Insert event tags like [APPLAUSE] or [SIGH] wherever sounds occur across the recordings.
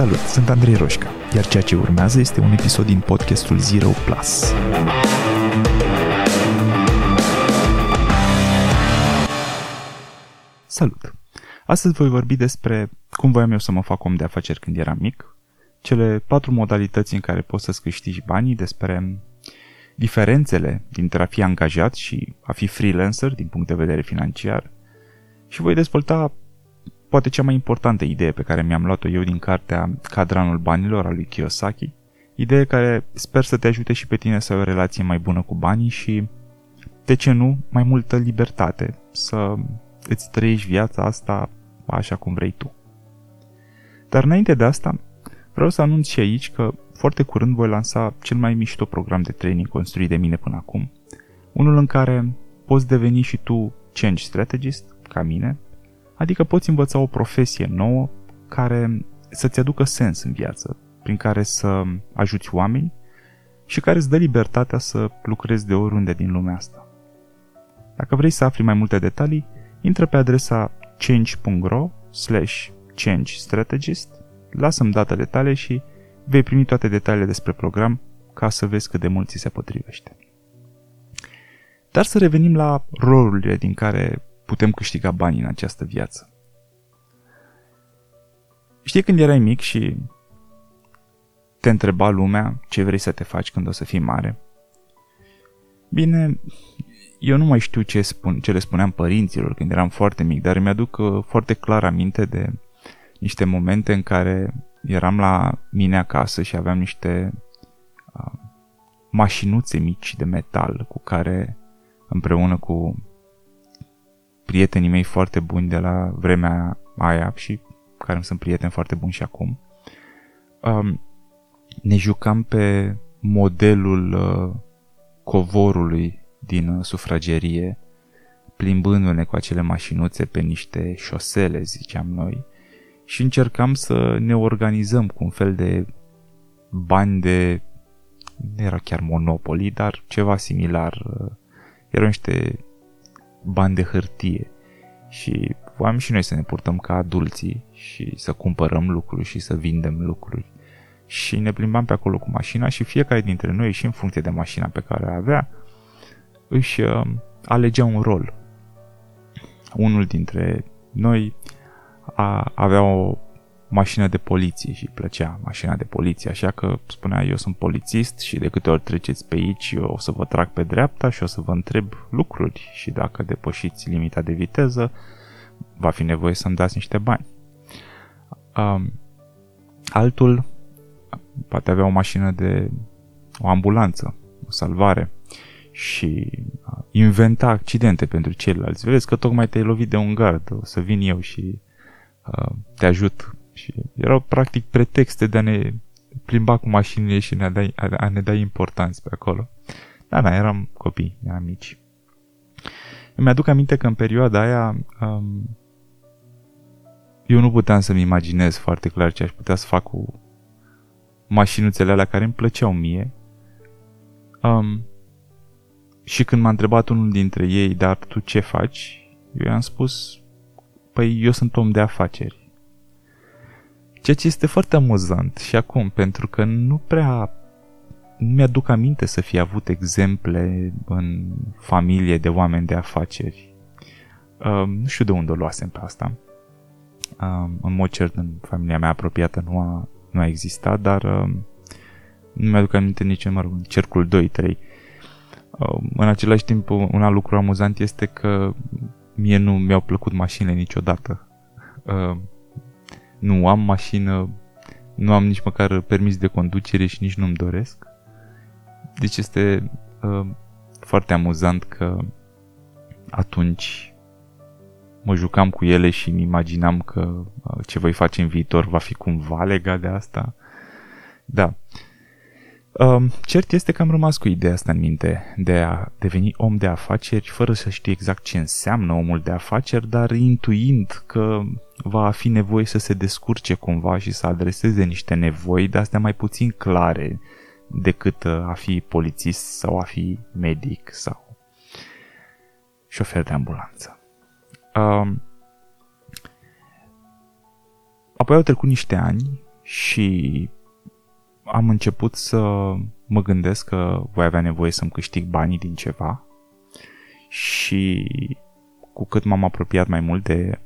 Salut, sunt Andrei Roșca, iar ceea ce urmează este un episod din podcastul Zero Plus. Salut! Astăzi voi vorbi despre cum voiam eu să mă fac om de afaceri când eram mic, cele patru modalități în care poți să-ți câștigi banii, despre diferențele dintre a fi angajat și a fi freelancer din punct de vedere financiar și voi dezvolta poate cea mai importantă idee pe care mi-am luat-o eu din cartea Cadranul banilor al lui Kiyosaki, idee care sper să te ajute și pe tine să ai o relație mai bună cu banii și, de ce nu, mai multă libertate, să îți trăiești viața asta așa cum vrei tu. Dar înainte de asta, vreau să anunț și aici că foarte curând voi lansa cel mai mișto program de training construit de mine până acum, unul în care poți deveni și tu change strategist, ca mine, Adică poți învăța o profesie nouă care să-ți aducă sens în viață, prin care să ajuți oameni și care îți dă libertatea să lucrezi de oriunde din lumea asta. Dacă vrei să afli mai multe detalii, intră pe adresa change.ro slash change strategist, lasă-mi datele tale și vei primi toate detaliile despre program ca să vezi cât de mult ți se potrivește. Dar să revenim la rolurile din care putem câștiga bani în această viață. Știi când erai mic și te întreba lumea ce vrei să te faci când o să fii mare? Bine, eu nu mai știu ce, spun, ce le spuneam părinților când eram foarte mic, dar mi-aduc uh, foarte clar aminte de niște momente în care eram la mine acasă și aveam niște uh, mașinuțe mici de metal cu care împreună cu prietenii mei foarte buni de la vremea aia și care îmi sunt prieteni foarte buni și acum. Um, ne jucam pe modelul uh, covorului din uh, sufragerie, plimbându-ne cu acele mașinuțe pe niște șosele, ziceam noi, și încercam să ne organizăm cu un fel de bani de... nu era chiar monopoli, dar ceva similar. Uh, erau niște bani de hârtie și voiam și noi să ne purtăm ca adulții și să cumpărăm lucruri și să vindem lucruri. Și ne plimbam pe acolo cu mașina și fiecare dintre noi și în funcție de mașina pe care o avea, își uh, alegea un rol. Unul dintre noi a, avea o mașină de poliție și îi plăcea mașina de poliție, așa că spunea eu sunt polițist și de câte ori treceți pe aici eu o să vă trag pe dreapta și o să vă întreb lucruri și dacă depășiți limita de viteză va fi nevoie să-mi dați niște bani. Um, altul poate avea o mașină de o ambulanță, o salvare și uh, inventa accidente pentru ceilalți. Vedeți că tocmai te-ai lovit de un gard, o să vin eu și uh, te ajut și erau practic pretexte de a ne plimba cu mașinile și ne a, da, a ne da importanți pe acolo. Da, da, eram copii, eram mici. Îmi aduc aminte că în perioada aia um, eu nu puteam să-mi imaginez foarte clar ce aș putea să fac cu mașinuțele alea care îmi plăceau mie. Um, și când m-a întrebat unul dintre ei, dar tu ce faci? Eu i-am spus, păi eu sunt om de afaceri. Ceea ce este foarte amuzant și acum, pentru că nu prea nu mi-aduc aminte să fi avut exemple în familie de oameni de afaceri. Uh, nu știu de unde o luasem pe asta. Uh, în mod cert, în familia mea apropiată nu a, nu a existat, dar uh, nu mi-aduc aminte nici în, mă rog, cercul 2-3. Uh, în același timp, un alt lucru amuzant este că mie nu mi-au plăcut mașinile niciodată. Uh, nu am mașină, nu am nici măcar permis de conducere și nici nu-mi doresc. Deci este uh, foarte amuzant că atunci mă jucam cu ele și îmi imaginam că uh, ce voi face în viitor va fi cumva legat de asta. Da. Um, cert este că am rămas cu ideea asta în minte de a deveni om de afaceri fără să știu exact ce înseamnă omul de afaceri, dar intuind că va fi nevoie să se descurce cumva și să adreseze niște nevoi de astea mai puțin clare decât uh, a fi polițist sau a fi medic sau șofer de ambulanță. Um, apoi au trecut niște ani și am început să mă gândesc că voi avea nevoie să-mi câștig banii din ceva și cu cât m-am apropiat mai mult de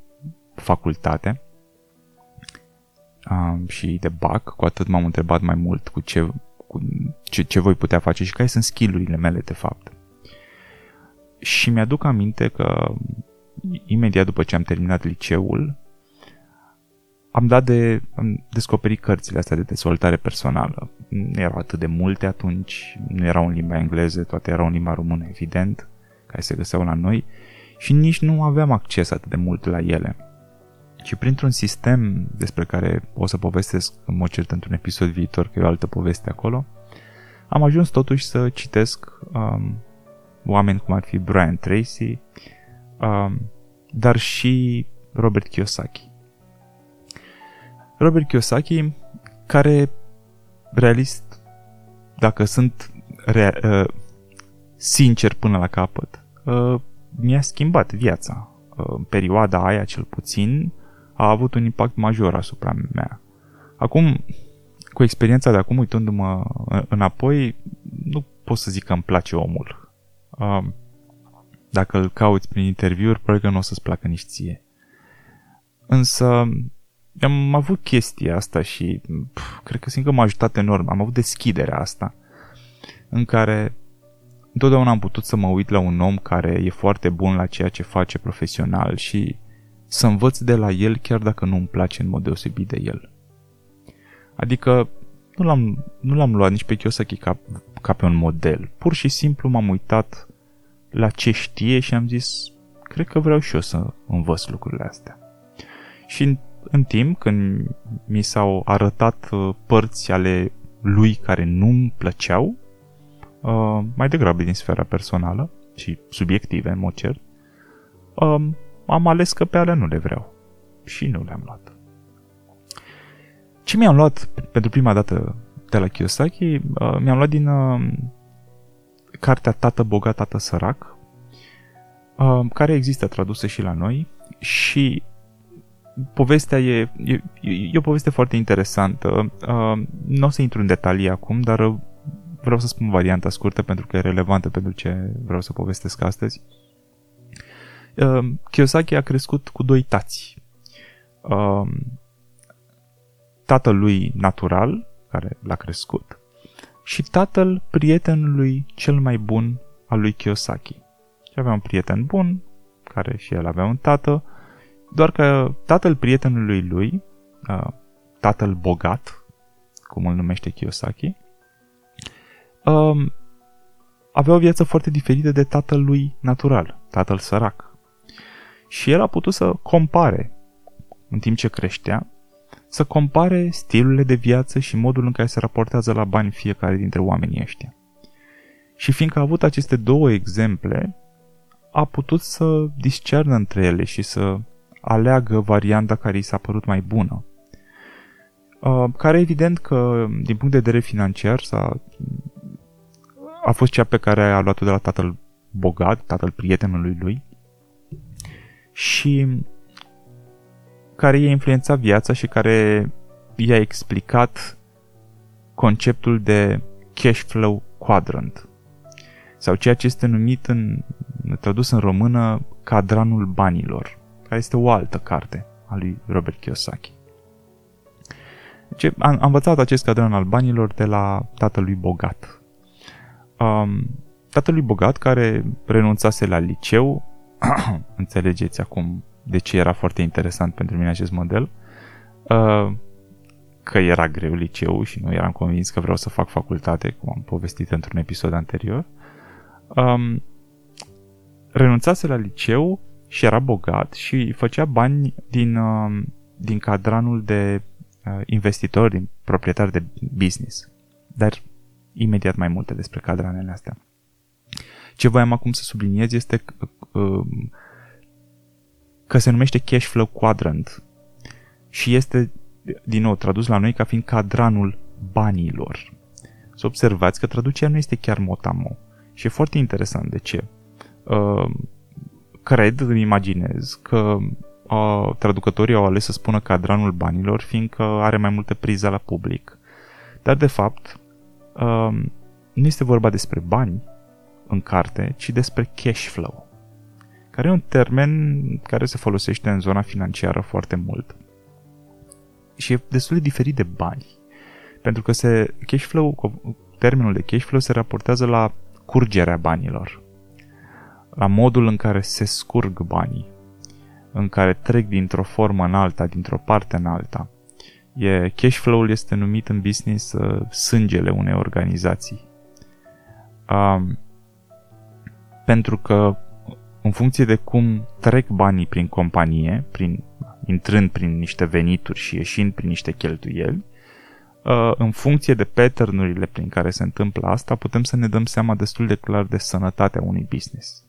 facultate um, și de BAC, cu atât m-am întrebat mai mult cu ce, cu ce, ce voi putea face și care sunt skillurile mele de fapt. Și mi-aduc aminte că imediat după ce am terminat liceul, am dat de, am descoperit cărțile astea de dezvoltare personală. Nu erau atât de multe atunci, nu erau în limba engleză, toate erau în limba română, evident, care se găseau la noi și nici nu aveam acces atât de mult la ele. Și printr-un sistem despre care o să povestesc în mod cert într-un episod viitor, că e o altă poveste acolo, am ajuns totuși să citesc um, oameni cum ar fi Brian Tracy, um, dar și Robert Kiyosaki. Robert Kiyosaki, care, realist, dacă sunt rea- uh, sincer până la capăt, uh, mi-a schimbat viața. Uh, în perioada aia, cel puțin, a avut un impact major asupra mea. Acum, cu experiența de acum, uitându-mă înapoi, nu pot să zic că îmi place omul. Uh, dacă îl cauți prin interviuri, probabil că nu o să-ți placă nici ție. Însă, am avut chestia asta și pf, cred că simt că m-a ajutat enorm. Am avut deschiderea asta în care întotdeauna am putut să mă uit la un om care e foarte bun la ceea ce face profesional și să învăț de la el chiar dacă nu îmi place în mod deosebit de el. Adică nu l-am, nu l-am luat nici pe Kiyosaki ca, ca pe un model. Pur și simplu m-am uitat la ce știe și am zis, cred că vreau și eu să învăț lucrurile astea. Și în, în timp, când mi s-au arătat uh, părți ale lui care nu-mi plăceau, uh, mai degrabă din sfera personală și subiective, în mod cert, uh, am ales că pe alea nu le vreau. Și nu le-am luat. Ce mi-am luat pentru prima dată de la Kiyosaki? Uh, mi-am luat din uh, cartea Tată bogat, tată sărac, uh, care există tradusă și la noi și povestea e, e, e o poveste foarte interesantă. Uh, nu o să intru în detalii acum, dar vreau să spun varianta scurtă pentru că e relevantă pentru ce vreau să povestesc astăzi. Uh, Kiyosaki a crescut cu doi tați. Uh, tatăl lui natural, care l-a crescut, și tatăl prietenului cel mai bun al lui Kiyosaki. Și avea un prieten bun, care și el avea un tată, doar că tatăl prietenului lui, uh, tatăl bogat, cum îl numește Kiyosaki, um, avea o viață foarte diferită de tatăl lui natural, tatăl sărac. Și el a putut să compare, în timp ce creștea, să compare stilurile de viață și modul în care se raportează la bani fiecare dintre oamenii ăștia. Și fiindcă a avut aceste două exemple, a putut să discernă între ele și să aleagă varianta care i s-a părut mai bună. Uh, care evident că, din punct de vedere financiar, s-a, a fost cea pe care a luat-o de la tatăl bogat, tatăl prietenului lui, și care i-a influențat viața și care i-a explicat conceptul de cash flow quadrant sau ceea ce este numit în, tradus în română cadranul banilor, care este o altă carte a lui Robert Kiyosaki. Deci, am, am învățat acest cadran al banilor de la tatălui bogat. Um, tatălui bogat care renunțase la liceu, [CLEARS THROAT] înțelegeți acum de ce era foarte interesant pentru mine acest model, uh, că era greu liceu și nu eram convins că vreau să fac facultate, cum am povestit într-un episod anterior. Um, renunțase la liceu și era bogat și făcea bani din, uh, din cadranul de uh, investitori, din proprietari de business. Dar imediat mai multe despre cadranele astea. Ce voiam acum să subliniez este uh, că se numește cash flow quadrant și este, din nou, tradus la noi ca fiind cadranul banilor. Să observați că traducerea nu este chiar motamo și e foarte interesant de ce. Uh, cred, îmi imaginez, că uh, traducătorii au ales să spună cadranul banilor, fiindcă are mai multă priză la public. Dar, de fapt, uh, nu este vorba despre bani în carte, ci despre cash flow, care e un termen care se folosește în zona financiară foarte mult. Și e destul de diferit de bani. Pentru că se, cash flow, termenul de cash flow se raportează la curgerea banilor, la modul în care se scurg banii, în care trec dintr-o formă în alta, dintr-o parte în alta. E, cash flow-ul este numit în business uh, sângele unei organizații. Um, pentru că în funcție de cum trec banii prin companie, prin, intrând prin niște venituri și ieșind prin niște cheltuieli, uh, în funcție de pattern prin care se întâmplă asta, putem să ne dăm seama destul de clar de sănătatea unui business.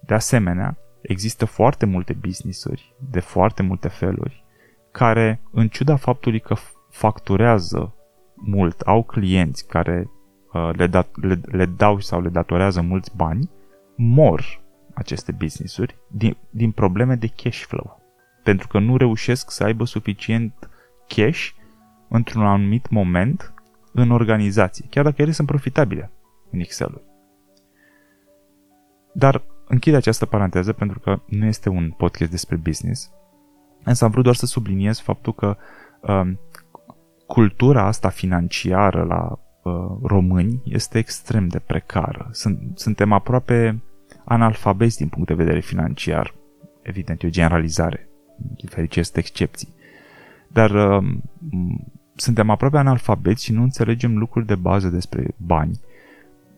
De asemenea, există foarte multe businessuri de foarte multe feluri care, în ciuda faptului că facturează mult, au clienți care uh, le, da, le, le dau sau le datorează mulți bani, mor aceste businessuri din, din probleme de cash flow. Pentru că nu reușesc să aibă suficient cash într-un anumit moment în organizație, chiar dacă ele sunt profitabile în Excel-uri. Dar închid această paranteză pentru că nu este un podcast despre business, însă am vrut doar să subliniez faptul că um, cultura asta financiară la uh, români este extrem de precară. Sunt, suntem aproape analfabeti din punct de vedere financiar. Evident, e o generalizare. Diferite este excepții. Dar uh, suntem aproape analfabeti și nu înțelegem lucruri de bază despre bani.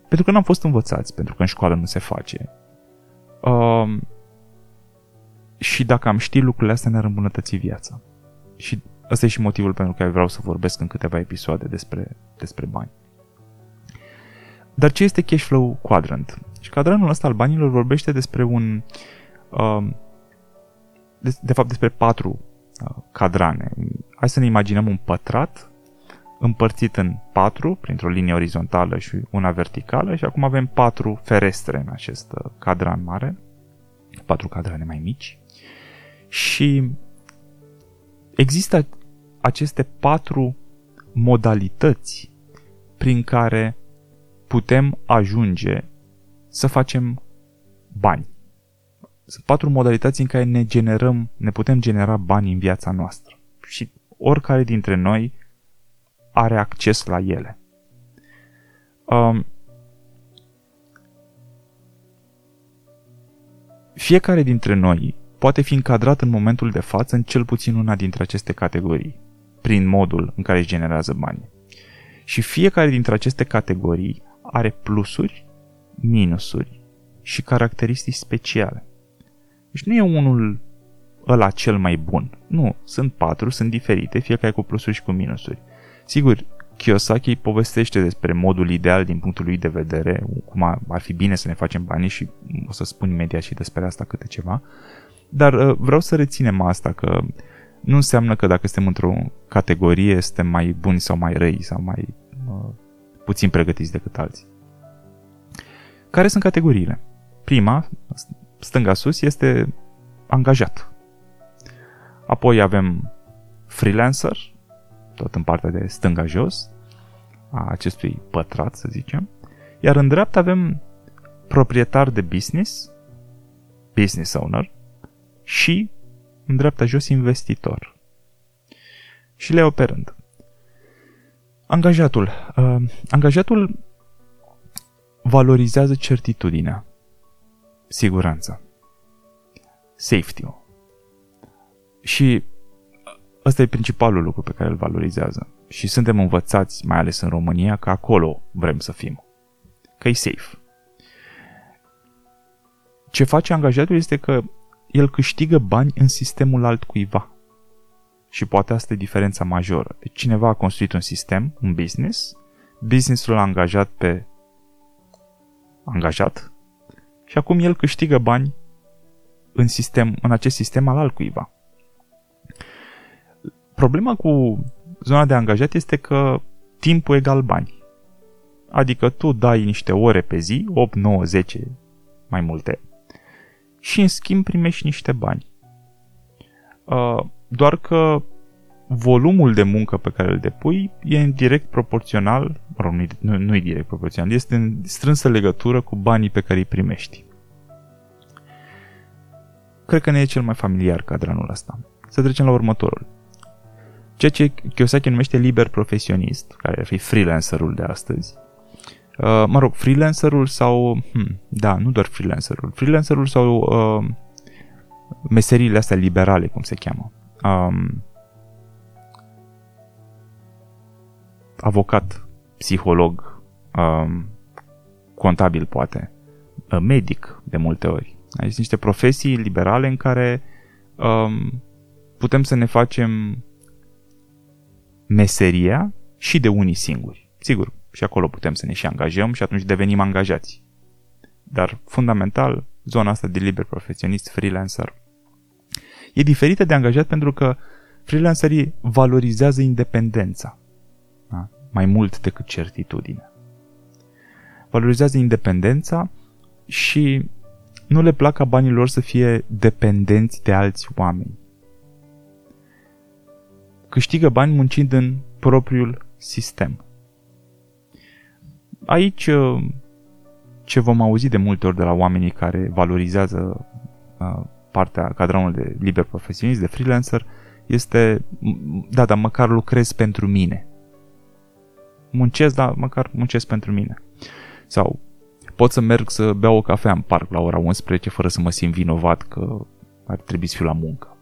Pentru că nu am fost învățați, pentru că în școală nu se face. Uh, și dacă am ști lucrurile astea, ne-ar îmbunătăți viața. Și ăsta e și motivul pentru care vreau să vorbesc în câteva episoade despre, despre bani. Dar ce este cash flow quadrant? Și cadranul ăsta al banilor vorbește despre un... Uh, de, de fapt, despre patru uh, cadrane. Hai să ne imaginăm un pătrat împărțit în patru, printr-o linie orizontală și una verticală și acum avem patru ferestre în acest uh, cadran mare, patru cadrane mai mici și există aceste patru modalități prin care putem ajunge să facem bani. Sunt patru modalități în care ne generăm, ne putem genera bani în viața noastră. Și oricare dintre noi are acces la ele. Um, fiecare dintre noi poate fi încadrat în momentul de față în cel puțin una dintre aceste categorii, prin modul în care își generează bani. Și fiecare dintre aceste categorii are plusuri, minusuri și caracteristici speciale. Deci nu e unul ăla cel mai bun. Nu, sunt patru, sunt diferite, fiecare cu plusuri și cu minusuri. Sigur, Kiyosaki povestește despre modul ideal din punctul lui de vedere, cum ar fi bine să ne facem bani și o să spun imediat și despre asta câte ceva, dar uh, vreau să reținem asta că nu înseamnă că dacă suntem într-o categorie suntem mai buni sau mai răi sau mai uh, puțin pregătiți decât alții. Care sunt categoriile? Prima, stânga sus, este angajat. Apoi avem freelancer, tot în partea de stânga jos, a acestui pătrat, să zicem. Iar în dreapta avem proprietar de business, business owner, și în dreapta jos investitor. Și le operând. Angajatul. Uh, angajatul valorizează certitudinea, siguranța, safety-ul. Și ăsta e principalul lucru pe care îl valorizează. Și suntem învățați, mai ales în România, că acolo vrem să fim. Că e safe. Ce face angajatul este că el câștigă bani în sistemul altcuiva. Și poate asta e diferența majoră. Deci cineva a construit un sistem, un business, businessul a angajat pe angajat și acum el câștigă bani în, sistem, în acest sistem al altcuiva. Problema cu zona de angajat este că timpul egal bani. Adică tu dai niște ore pe zi, 8, 9, 10, mai multe, și în schimb primești niște bani. Uh, doar că volumul de muncă pe care îl depui e în direct proporțional, mă rog, nu, nu e direct proporțional, este în strânsă legătură cu banii pe care îi primești. Cred că ne e cel mai familiar cadranul ăsta. Să trecem la următorul. Ceea ce Kiyosaki numește liber profesionist, care ar fi freelancerul de astăzi. Uh, mă rog, freelancerul sau... Hmm, da, nu doar freelancerul. Freelancerul sau uh, meseriile astea liberale, cum se cheamă. Um, avocat, psiholog, um, contabil poate, uh, medic de multe ori. Sunt niște profesii liberale în care um, putem să ne facem meseria și de unii singuri. Sigur, și acolo putem să ne și angajăm și atunci devenim angajați. Dar, fundamental, zona asta de liber profesionist, freelancer, e diferită de angajat pentru că freelancerii valorizează independența da? mai mult decât certitudine. Valorizează independența și nu le plac ca banii lor să fie dependenți de alți oameni. Câștigă bani muncind în propriul sistem. Aici uh, ce vom auzi de multe ori de la oamenii care valorizează uh, partea, cadranul de liber profesionist, de freelancer, este, da, dar măcar lucrez pentru mine. Muncesc, dar măcar muncesc pentru mine. Sau pot să merg să beau o cafea în parc la ora 11 fără să mă simt vinovat că ar trebui să fiu la muncă.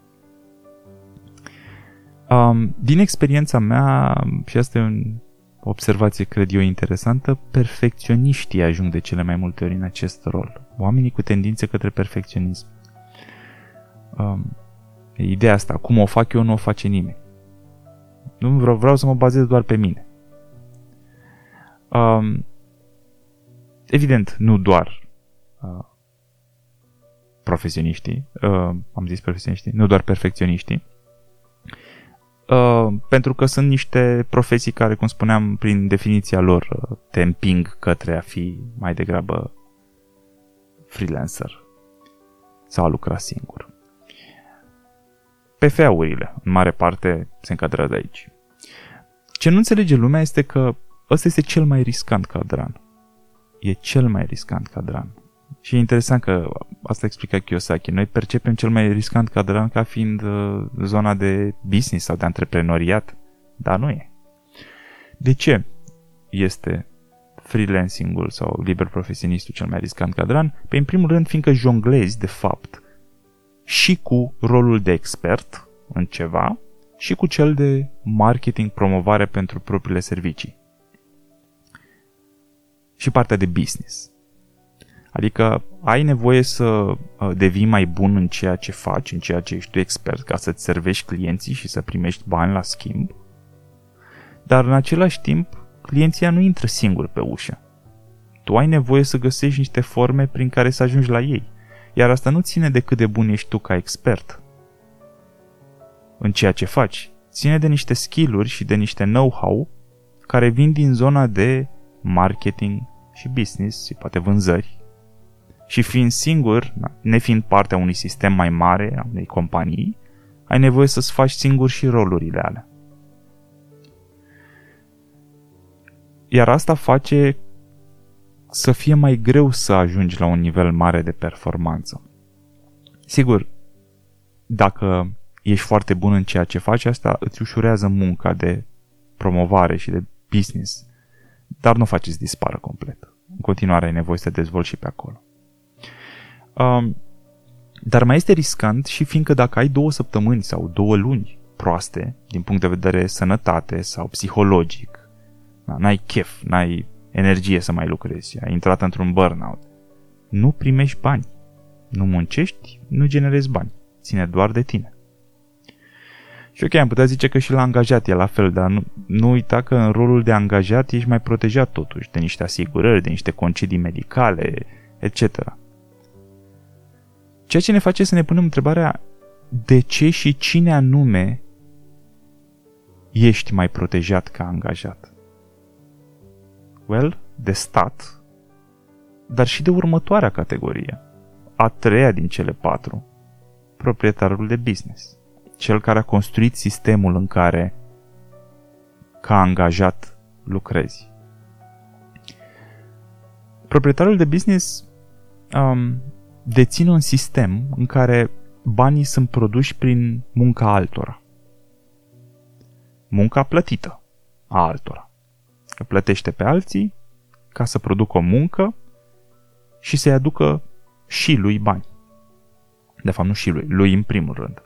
Um, din experiența mea, și asta e un observație, cred eu, interesantă, perfecționiștii ajung de cele mai multe ori în acest rol. Oamenii cu tendințe către perfecționism. Um, ideea asta, cum o fac eu, nu o face nimeni. Nu vreau, vreau să mă bazez doar pe mine. Um, evident, nu doar uh, profesioniștii, uh, am zis profesioniștii, nu doar perfecționiștii, Uh, pentru că sunt niște profesii care, cum spuneam, prin definiția lor, uh, te împing către a fi mai degrabă freelancer sau a lucra singur. PFA-urile, în mare parte, se încadrează aici. Ce nu înțelege lumea este că ăsta este cel mai riscant cadran. E cel mai riscant cadran. Și e interesant că asta explica Kiyosaki. Noi percepem cel mai riscant cadran ca fiind uh, zona de business sau de antreprenoriat, dar nu e. De ce este freelancing-ul sau liber profesionistul cel mai riscant cadran? Pe în primul rând, fiindcă jonglezi, de fapt, și cu rolul de expert în ceva și cu cel de marketing, promovare pentru propriile servicii. Și partea de business. Adică ai nevoie să uh, devii mai bun în ceea ce faci, în ceea ce ești tu expert, ca să-ți servești clienții și să primești bani la schimb. Dar în același timp, clienția nu intră singur pe ușă. Tu ai nevoie să găsești niște forme prin care să ajungi la ei. Iar asta nu ține de cât de bun ești tu ca expert în ceea ce faci. Ține de niște skill-uri și de niște know-how care vin din zona de marketing și business și poate vânzări și fiind singur, nefiind partea unui sistem mai mare, a unei companii, ai nevoie să-ți faci singur și rolurile alea. Iar asta face să fie mai greu să ajungi la un nivel mare de performanță. Sigur, dacă ești foarte bun în ceea ce faci, asta îți ușurează munca de promovare și de business, dar nu faci să dispară complet. În continuare ai nevoie să te dezvolți și pe acolo. Um, dar mai este riscant și fiindcă dacă ai două săptămâni sau două luni proaste din punct de vedere sănătate sau psihologic, da, n-ai chef, n-ai energie să mai lucrezi, ai intrat într-un burnout, nu primești bani, nu muncești, nu generezi bani, ține doar de tine. Și ok, am putea zice că și la angajat e la fel, dar nu, nu uita că în rolul de angajat ești mai protejat totuși de niște asigurări, de niște concedii medicale, etc. Ceea ce ne face să ne punem întrebarea de ce și cine anume ești mai protejat ca angajat? Well, de stat, dar și de următoarea categorie, a treia din cele patru, proprietarul de business. cel care a construit sistemul în care ca angajat lucrezi. Proprietarul de business um, deține un sistem în care banii sunt produși prin munca altora. Munca plătită a altora. Plătește pe alții ca să producă o muncă și să-i aducă și lui bani. De fapt, nu și lui, lui în primul rând.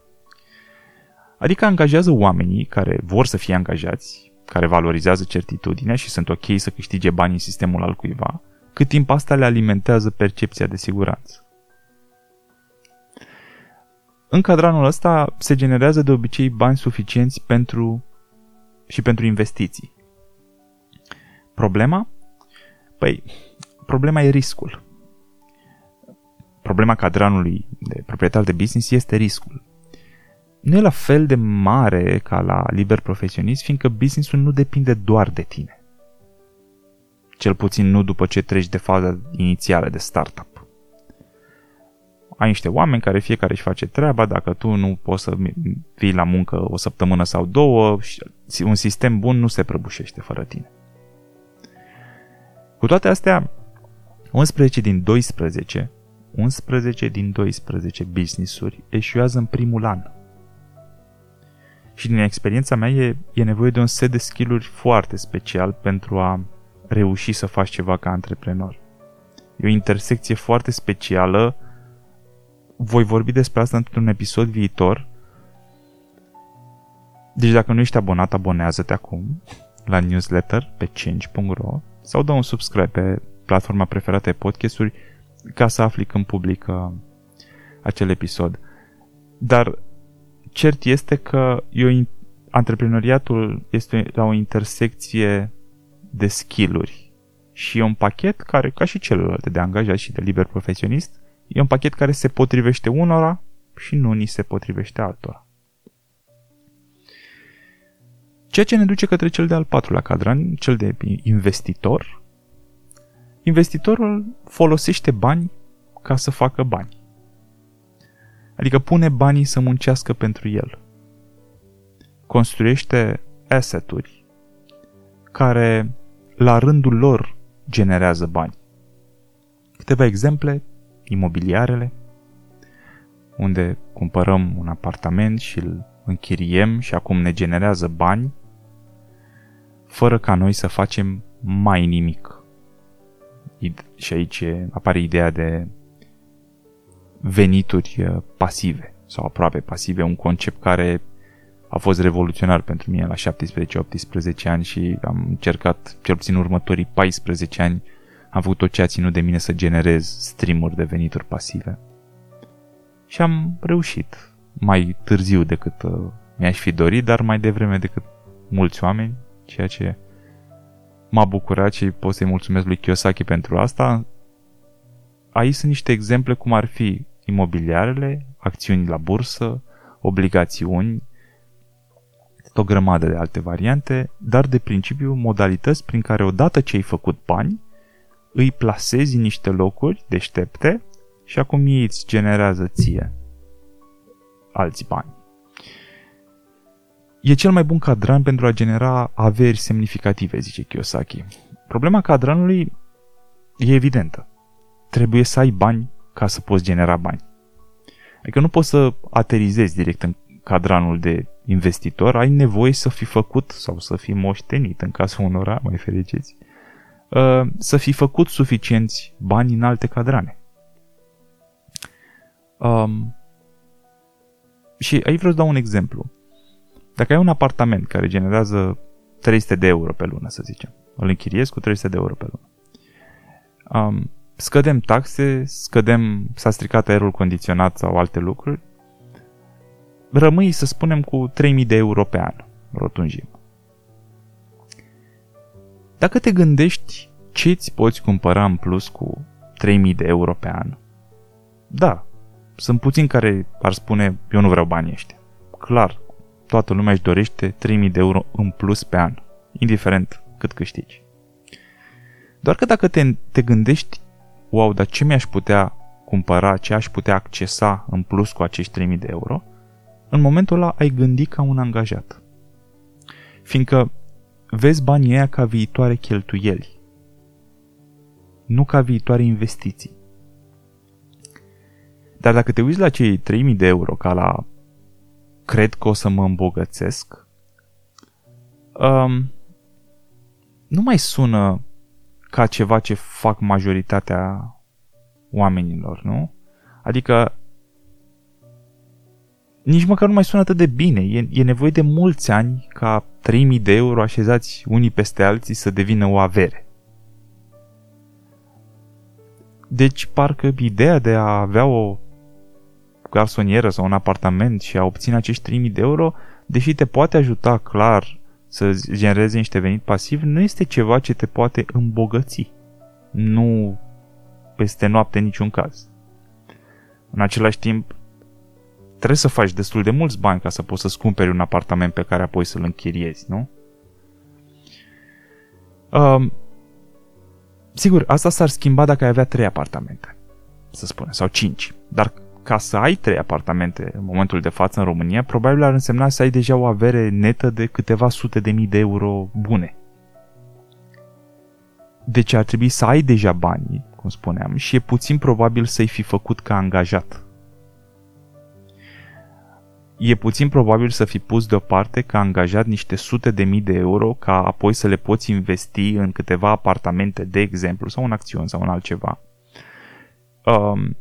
Adică angajează oamenii care vor să fie angajați, care valorizează certitudinea și sunt ok să câștige bani în sistemul al cuiva, cât timp asta le alimentează percepția de siguranță. În cadranul ăsta se generează de obicei bani suficienți pentru și pentru investiții. Problema? Păi, problema e riscul. Problema cadranului de proprietar de business este riscul. Nu e la fel de mare ca la liber profesionist, fiindcă businessul nu depinde doar de tine. Cel puțin nu după ce treci de faza inițială de startup. Ai niște oameni care fiecare își face treaba, dacă tu nu poți să vii la muncă o săptămână sau două, un sistem bun nu se prăbușește fără tine. Cu toate astea, 11 din 12, 11 din 12 business-uri eșuează în primul an. Și din experiența mea e, e nevoie de un set de skill-uri foarte special pentru a reuși să faci ceva ca antreprenor. E o intersecție foarte specială. Voi vorbi despre asta într-un episod viitor. Deci dacă nu ești abonat, abonează-te acum la newsletter pe change.ro sau dă un subscribe pe platforma preferată de podcasturi ca să afli când publică acel episod. Dar cert este că eu, antreprenoriatul este la o intersecție de skill-uri și e un pachet care, ca și celelalte de angajat și de liber profesionist, e un pachet care se potrivește unora și nu ni se potrivește altora. Ceea ce ne duce către cel de-al patrulea cadran, cel de investitor. Investitorul folosește bani ca să facă bani. Adică pune banii să muncească pentru el. Construiește asset-uri care la rândul lor generează bani. Câteva exemple, imobiliarele, unde cumpărăm un apartament și îl închiriem și acum ne generează bani, fără ca noi să facem mai nimic. Și aici apare ideea de venituri uh, pasive sau aproape pasive, un concept care a fost revoluționar pentru mine la 17-18 ani și am încercat, cel puțin următorii 14 ani, am făcut tot ce a ținut de mine să generez streamuri de venituri pasive. Și am reușit mai târziu decât uh, mi-aș fi dorit, dar mai devreme decât mulți oameni, ceea ce m-a bucurat și pot să-i mulțumesc lui Kiyosaki pentru asta. Aici sunt niște exemple cum ar fi imobiliarele, acțiuni la bursă, obligațiuni, o grămadă de alte variante, dar de principiu modalități prin care odată ce ai făcut bani, îi plasezi în niște locuri deștepte și acum ei îți generează ție alți bani. E cel mai bun cadran pentru a genera averi semnificative, zice Kiyosaki. Problema cadranului e evidentă. Trebuie să ai bani ca să poți genera bani. Adică nu poți să aterizezi direct în cadranul de investitor, ai nevoie să fi făcut sau să fi moștenit, în cazul unora mai fericiți, uh, să fi făcut suficienți bani în alte cadrane. Um, și aici vreau să dau un exemplu. Dacă ai un apartament care generează 300 de euro pe lună, să zicem, îl închiriez cu 300 de euro pe lună. Um, scădem taxe, scădem, s-a stricat aerul condiționat sau alte lucruri, rămâi, să spunem, cu 3000 de euro pe an, rotunjim. Dacă te gândești ce îți poți cumpăra în plus cu 3000 de euro pe an, da, sunt puțini care ar spune, eu nu vreau banii ăștia. Clar, toată lumea își dorește 3000 de euro în plus pe an, indiferent cât câștigi. Doar că dacă te, te gândești, wow, dar ce mi-aș putea cumpăra, ce aș putea accesa în plus cu acești 3000 de euro, în momentul ăla ai gândit ca un angajat. Fiindcă vezi banii ăia ca viitoare cheltuieli, nu ca viitoare investiții. Dar dacă te uiți la cei 3000 de euro ca la cred că o să mă îmbogățesc, um, nu mai sună ca ceva ce fac majoritatea oamenilor, nu? Adică nici măcar nu mai sună atât de bine. E, e nevoie de mulți ani ca 3000 de euro așezați unii peste alții să devină o avere. Deci parcă ideea de a avea o garsonieră sau un apartament și a obține acești 3000 de euro, deși te poate ajuta clar să genereze niște venit pasiv, nu este ceva ce te poate îmbogăți. Nu peste noapte în niciun caz. În același timp, trebuie să faci destul de mulți bani ca să poți să-ți cumperi un apartament pe care apoi să-l închiriezi, nu? Um, sigur, asta s-ar schimba dacă ai avea trei apartamente, să spunem, sau cinci. Dar ca să ai trei apartamente în momentul de față în România, probabil ar însemna să ai deja o avere netă de câteva sute de mii de euro bune. Deci ar trebui să ai deja banii, cum spuneam, și e puțin probabil să-i fi făcut ca angajat. E puțin probabil să fi pus deoparte ca angajat niște sute de mii de euro ca apoi să le poți investi în câteva apartamente, de exemplu, sau în acțiuni sau în altceva. Um,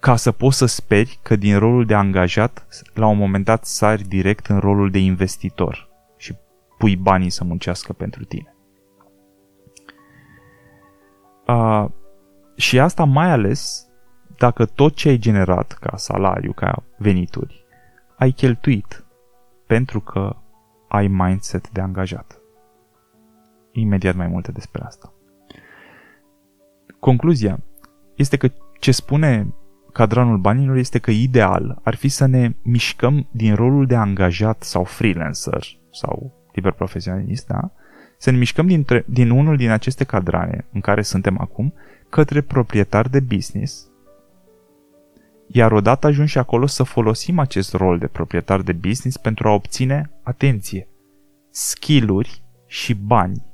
ca să poți să speri că din rolul de angajat, la un moment dat sari direct în rolul de investitor și pui banii să muncească pentru tine. Uh, și asta mai ales dacă tot ce ai generat ca salariu, ca venituri, ai cheltuit pentru că ai mindset de angajat. Imediat mai multe despre asta. Concluzia este că ce spune cadranul banilor este că ideal ar fi să ne mișcăm din rolul de angajat sau freelancer sau liber profesionist, da? Să ne mișcăm dintre, din unul din aceste cadrane în care suntem acum către proprietar de business iar odată ajunși acolo să folosim acest rol de proprietar de business pentru a obține, atenție, skill-uri și bani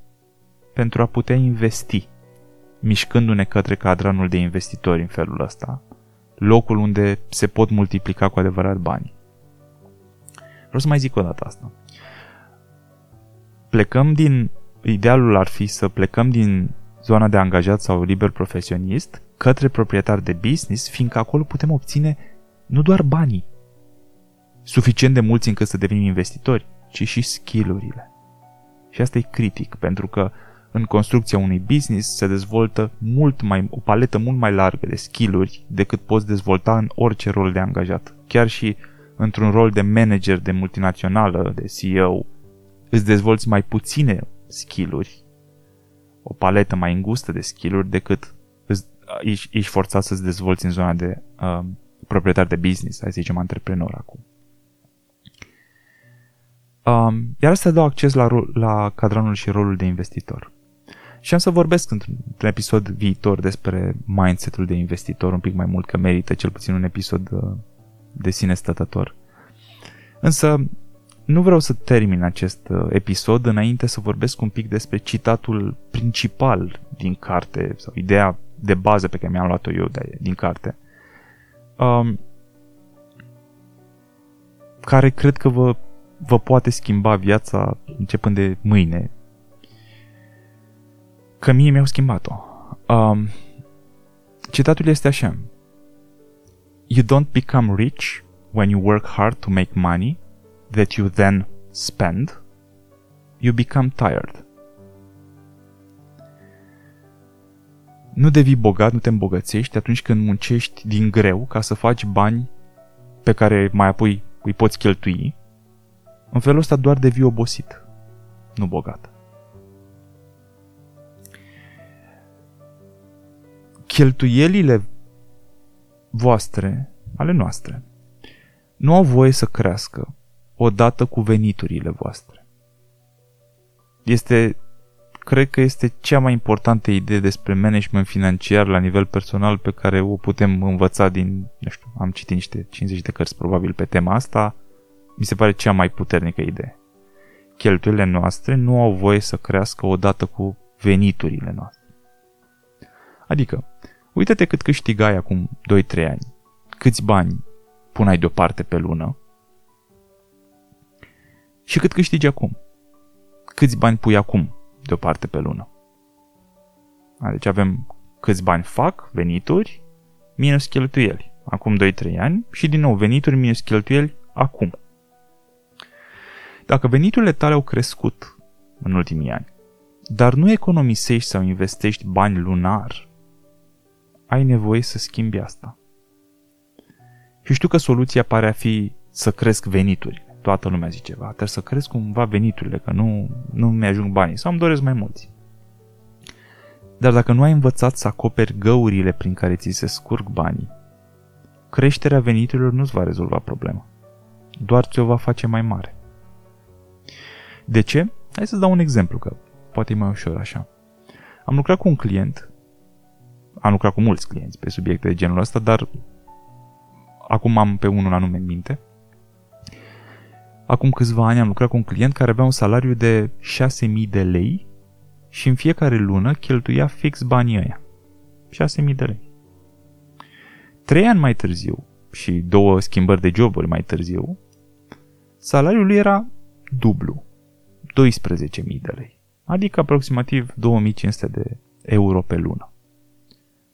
pentru a putea investi, mișcându-ne către cadranul de investitori în felul ăsta, locul unde se pot multiplica cu adevărat bani. Vreau să mai zic o dată asta. Plecăm din, idealul ar fi să plecăm din zona de angajat sau liber profesionist către proprietar de business, fiindcă acolo putem obține nu doar banii, suficient de mulți încât să devenim investitori, ci și skillurile. Și asta e critic, pentru că în construcția unui business se dezvoltă mult mai, o paletă mult mai largă de skill-uri decât poți dezvolta în orice rol de angajat. Chiar și într-un rol de manager de multinațională, de CEO, îți dezvolți mai puține skill-uri, o paletă mai îngustă de skill-uri decât îți, ești, ești forțat să-ți dezvolți în zona de uh, proprietar de business, hai să zicem antreprenor acum. Um, iar asta dau acces la, la cadranul și rolul de investitor. Și am să vorbesc într-un episod viitor despre mindsetul de investitor un pic mai mult, că merită cel puțin un episod uh, de sine stătător. Însă nu vreau să termin acest uh, episod înainte să vorbesc un pic despre citatul principal din carte sau ideea de bază pe care mi-am luat-o eu de, din carte. Um, care cred că vă, vă poate schimba viața începând de mâine, că mie mi-au schimbat-o. Um, citatul este așa. You don't become rich when you work hard to make money that you then spend. You become tired. Nu devii bogat, nu te îmbogățești atunci când muncești din greu ca să faci bani pe care mai apoi îi poți cheltui. În felul ăsta doar devii obosit, nu bogat. cheltuielile voastre, ale noastre, nu au voie să crească odată cu veniturile voastre. Este cred că este cea mai importantă idee despre management financiar la nivel personal pe care o putem învăța din, nu știu, am citit niște 50 de cărți probabil pe tema asta, mi se pare cea mai puternică idee. Cheltuielile noastre nu au voie să crească odată cu veniturile noastre. Adică, uite-te cât câștigai acum 2-3 ani, câți bani puneai deoparte pe lună și cât câștigi acum. Câți bani pui acum deoparte pe lună. Deci avem câți bani fac, venituri, minus cheltuieli. Acum 2-3 ani și din nou venituri minus cheltuieli acum. Dacă veniturile tale au crescut în ultimii ani, dar nu economisești sau investești bani lunar, ai nevoie să schimbi asta. Și știu că soluția pare a fi să cresc veniturile. Toată lumea zice, va, trebuie să cresc cumva veniturile, că nu, nu mi-ajung banii sau îmi doresc mai mulți. Dar dacă nu ai învățat să acoperi găurile prin care ți se scurg banii, creșterea veniturilor nu-ți va rezolva problema. Doar ți-o va face mai mare. De ce? Hai să-ți dau un exemplu, că poate e mai ușor așa. Am lucrat cu un client, am lucrat cu mulți clienți pe subiecte de genul ăsta, dar acum am pe unul anume în minte. Acum câțiva ani am lucrat cu un client care avea un salariu de 6.000 de lei și în fiecare lună cheltuia fix banii ăia. 6.000 de lei. Trei ani mai târziu și două schimbări de joburi mai târziu, salariul lui era dublu. 12.000 de lei, adică aproximativ 2500 de euro pe lună.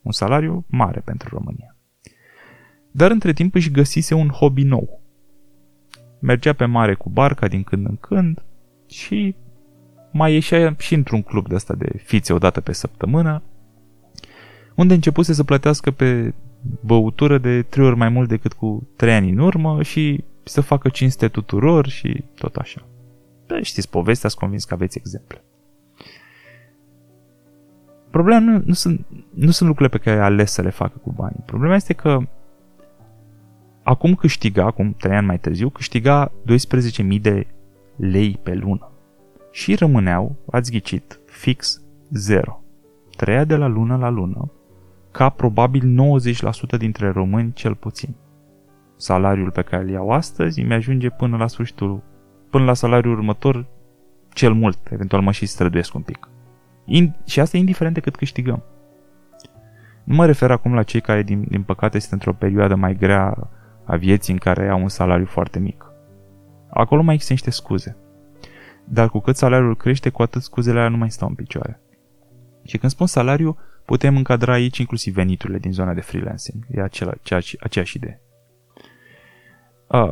Un salariu mare pentru România. Dar între timp își găsise un hobby nou. Mergea pe mare cu barca din când în când și mai ieșea și într-un club de asta de fițe o dată pe săptămână, unde începuse să plătească pe băutură de trei ori mai mult decât cu trei ani în urmă și să facă cinste tuturor și tot așa. Da, știți povestea, sunt convins că aveți exemple. Problema nu, nu, sunt, nu sunt lucrurile pe care ai ales să le facă cu banii. Problema este că acum câștiga, acum 3 ani mai târziu, câștiga 12.000 de lei pe lună. Și rămâneau, ați ghicit, fix 0. Treia de la lună la lună, ca probabil 90% dintre români cel puțin. Salariul pe care îl iau astăzi îmi ajunge până la sfârșitul până la salariul următor, cel mult, eventual mă și străduiesc un pic. In, și asta indiferent de cât câștigăm. Nu mă refer acum la cei care, din, din păcate, sunt într-o perioadă mai grea a vieții în care au un salariu foarte mic. Acolo mai există niște scuze. Dar cu cât salariul crește, cu atât scuzele alea nu mai stau în picioare. Și când spun salariu, putem încadra aici inclusiv veniturile din zona de freelancing. E acela, aceeași, aceeași idee. Uh,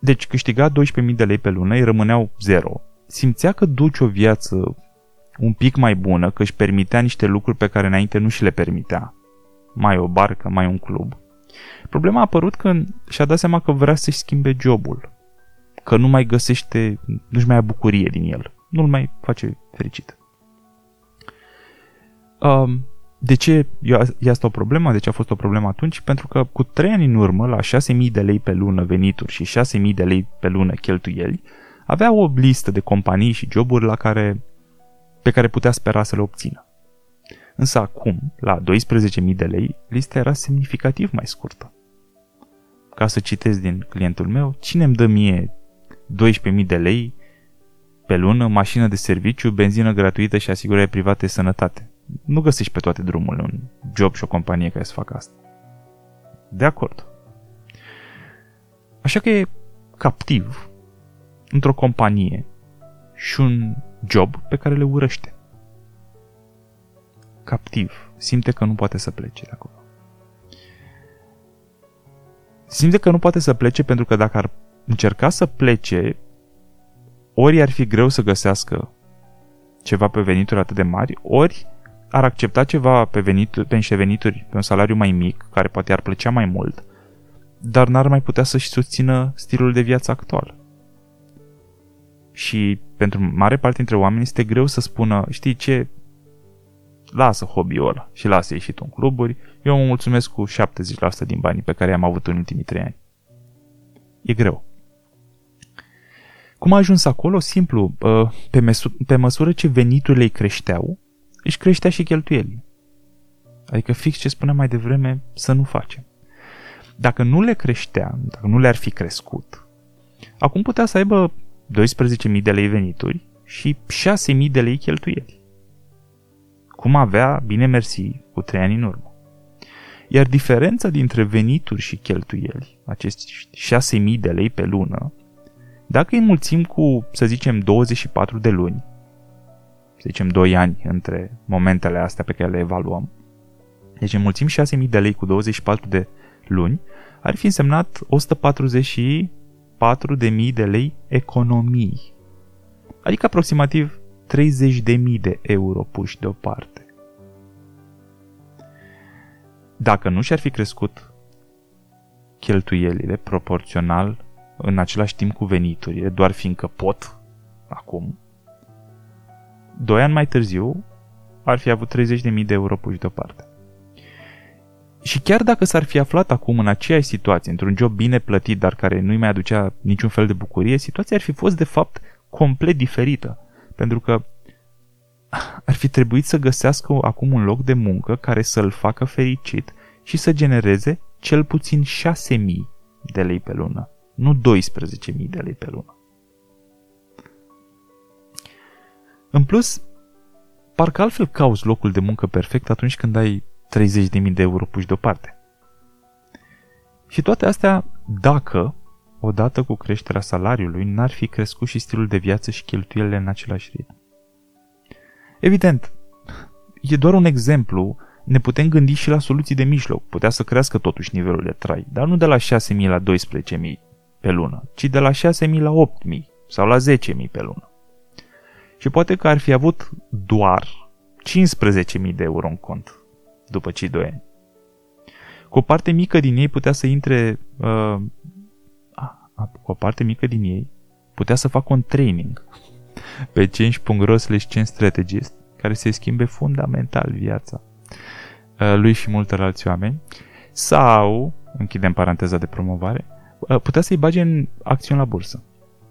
deci câștiga 12.000 de lei pe lună, îi rămâneau zero. Simțea că duce o viață un pic mai bună, că își permitea niște lucruri pe care înainte nu și le permitea. Mai o barcă, mai un club. Problema a apărut când și-a dat seama că vrea să-și schimbe jobul. Că nu mai găsește, nu-și mai ia bucurie din el. Nu-l mai face fericit. Um, de ce e asta o problemă? De ce a fost o problemă atunci? Pentru că cu 3 ani în urmă, la 6.000 de lei pe lună venituri și 6.000 de lei pe lună cheltuieli, avea o listă de companii și joburi la care, pe care putea spera să le obțină. Însă acum, la 12.000 de lei, lista era semnificativ mai scurtă. Ca să citesc din clientul meu, cine îmi dă mie 12.000 de lei pe lună, mașină de serviciu, benzină gratuită și asigurare privată de sănătate? nu găsești pe toate drumurile un job și o companie care să facă asta. De acord. Așa că e captiv într-o companie și un job pe care le urăște. Captiv. Simte că nu poate să plece de acolo. Simte că nu poate să plece pentru că dacă ar încerca să plece, ori ar fi greu să găsească ceva pe venituri atât de mari, ori ar accepta ceva pe, venituri, pe niște venituri, pe un salariu mai mic, care poate ar plăcea mai mult, dar n-ar mai putea să-și susțină stilul de viață actual. Și pentru mare parte dintre oameni este greu să spună, știi ce, lasă hobby-ul ăla și lasă ieșit în cluburi, eu mă mulțumesc cu 70% din banii pe care i-am avut în ultimii 3 ani. E greu. Cum a ajuns acolo? Simplu, uh, pe, mesu- pe măsură ce veniturile îi creșteau, își creștea și cheltuielile. Adică fix ce spuneam mai devreme să nu facem. Dacă nu le creștea, dacă nu le-ar fi crescut, acum putea să aibă 12.000 de lei venituri și 6.000 de lei cheltuieli. Cum avea, bine mersi, cu 3 ani în urmă. Iar diferența dintre venituri și cheltuieli, acești 6.000 de lei pe lună, dacă îi mulțim cu, să zicem, 24 de luni, să zicem 2 ani între momentele astea pe care le evaluăm, deci înmulțim 6.000 de lei cu 24 de luni, ar fi însemnat 144.000 de lei economii. Adică aproximativ 30.000 de euro puși deoparte. Dacă nu și-ar fi crescut cheltuielile proporțional în același timp cu veniturile, doar fiindcă pot acum, doi ani mai târziu ar fi avut 30.000 de euro puși deoparte. Și chiar dacă s-ar fi aflat acum în aceeași situație, într-un job bine plătit, dar care nu-i mai aducea niciun fel de bucurie, situația ar fi fost de fapt complet diferită. Pentru că ar fi trebuit să găsească acum un loc de muncă care să-l facă fericit și să genereze cel puțin 6.000 de lei pe lună, nu 12.000 de lei pe lună. În plus, parcă altfel cauți locul de muncă perfect atunci când ai 30.000 de euro puși deoparte. Și toate astea dacă, odată cu creșterea salariului, n-ar fi crescut și stilul de viață și cheltuielile în același ritm. Evident, e doar un exemplu, ne putem gândi și la soluții de mijloc. Putea să crească totuși nivelul de trai, dar nu de la 6.000 la 12.000 pe lună, ci de la 6.000 la 8.000 sau la 10.000 pe lună. Și poate că ar fi avut doar 15.000 de euro în cont după cei doi ani. Cu o parte mică din ei putea să intre uh, cu o parte mică din ei putea să facă un training pe change.ro slash change strategist care se schimbe fundamental viața uh, lui și multor alți oameni sau, închidem paranteza de promovare, uh, putea să-i bage în acțiuni la bursă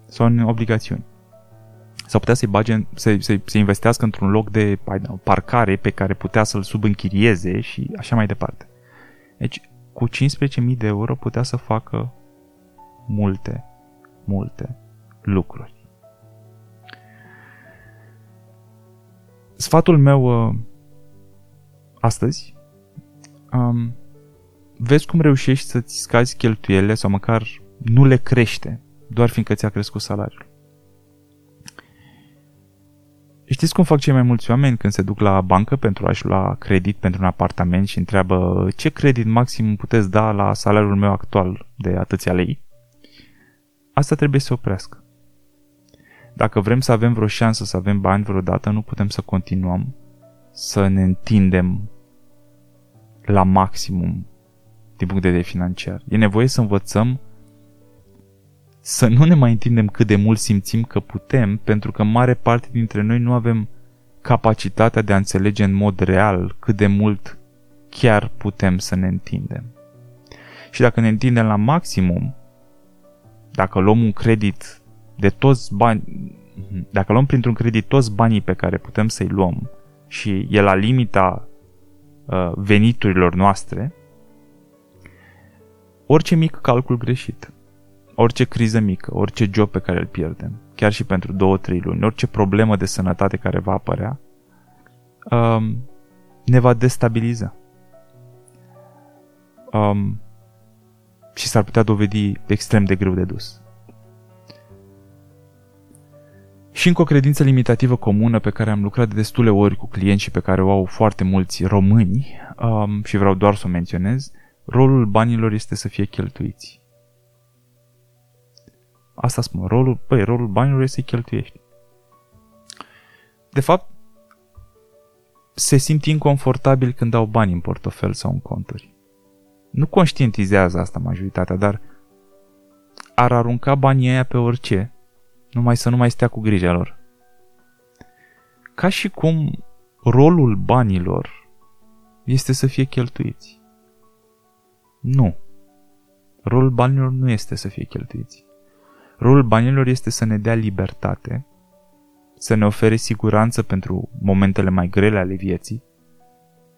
sau în obligațiuni sau putea să-i bage, să, să, să investească într-un loc de parcare pe care putea să-l subînchirieze și așa mai departe. Deci, cu 15.000 de euro putea să facă multe, multe lucruri. Sfatul meu uh, astăzi, um, vezi cum reușești să-ți scazi cheltuielile sau măcar nu le crește, doar fiindcă ți-a crescut salariul. Știți cum fac cei mai mulți oameni când se duc la bancă pentru a-și lua credit pentru un apartament și întreabă ce credit maxim puteți da la salariul meu actual de atâția lei? Asta trebuie să oprească. Dacă vrem să avem vreo șansă să avem bani vreodată, nu putem să continuăm să ne întindem la maximum din punct de vedere financiar. E nevoie să învățăm să nu ne mai întindem cât de mult simțim că putem, pentru că mare parte dintre noi nu avem capacitatea de a înțelege în mod real cât de mult chiar putem să ne întindem. Și dacă ne întindem la maximum, dacă luăm un credit de toți bani, dacă luăm printr-un credit toți banii pe care putem să-i luăm și e la limita uh, veniturilor noastre, orice mic calcul greșit, orice criză mică, orice job pe care îl pierdem, chiar și pentru două, trei luni, orice problemă de sănătate care va apărea, um, ne va destabiliza. Um, și s-ar putea dovedi extrem de greu de dus. Și încă o credință limitativă comună pe care am lucrat de destule ori cu clienți și pe care o au foarte mulți români um, și vreau doar să o menționez, rolul banilor este să fie cheltuiți. Asta spun, rolul, băi, rolul banilor este să-i cheltuiești. De fapt, se simt inconfortabil când au bani în portofel sau în conturi. Nu conștientizează asta majoritatea, dar ar arunca banii aia pe orice, numai să nu mai stea cu grija lor. Ca și cum rolul banilor este să fie cheltuiți. Nu. Rolul banilor nu este să fie cheltuiți. Rolul banilor este să ne dea libertate, să ne ofere siguranță pentru momentele mai grele ale vieții,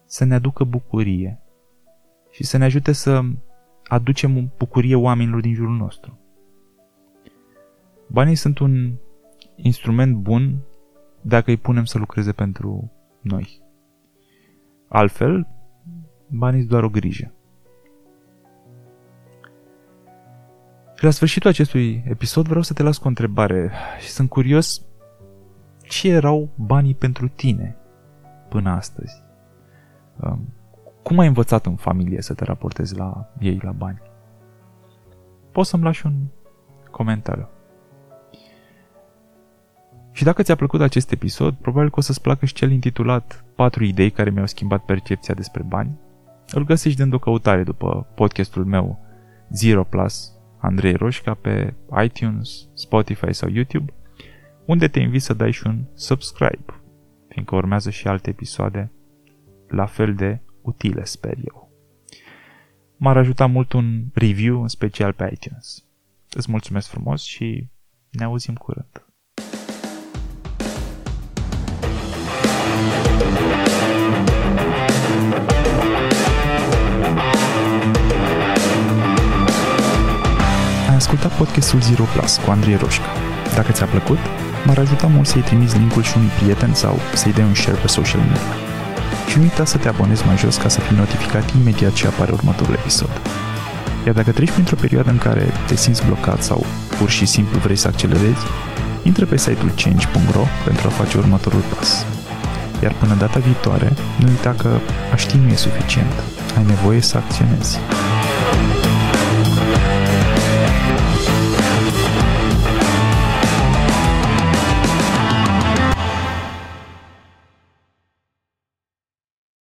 să ne aducă bucurie și să ne ajute să aducem bucurie oamenilor din jurul nostru. Banii sunt un instrument bun dacă îi punem să lucreze pentru noi. Altfel, banii sunt doar o grijă. Și la sfârșitul acestui episod vreau să te las cu o întrebare și sunt curios ce erau banii pentru tine până astăzi. Um, cum ai învățat în familie să te raportezi la ei la bani? Poți să-mi lași un comentariu. Și dacă ți-a plăcut acest episod, probabil că o să-ți placă și cel intitulat 4 idei care mi-au schimbat percepția despre bani. Îl găsești dând o căutare după podcastul meu Zero Plus Andrei Roșca pe iTunes, Spotify sau YouTube, unde te invit să dai și un subscribe, fiindcă urmează și alte episoade la fel de utile, sper eu. M-ar ajuta mult un review, în special pe iTunes. Îți mulțumesc frumos și ne auzim curând. ascultat podcastul Zero Plus cu Andrei Roșca. Dacă ți-a plăcut, m-ar ajuta mult să-i trimiți linkul și unui prieten sau să-i dai un share pe social media. Și nu uita să te abonezi mai jos ca să fii notificat imediat ce apare următorul episod. Iar dacă treci printr-o perioadă în care te simți blocat sau pur și simplu vrei să accelerezi, intră pe site-ul change.ro pentru a face următorul pas. Iar până data viitoare, nu uita că a ști nu e suficient. Ai nevoie să acționezi.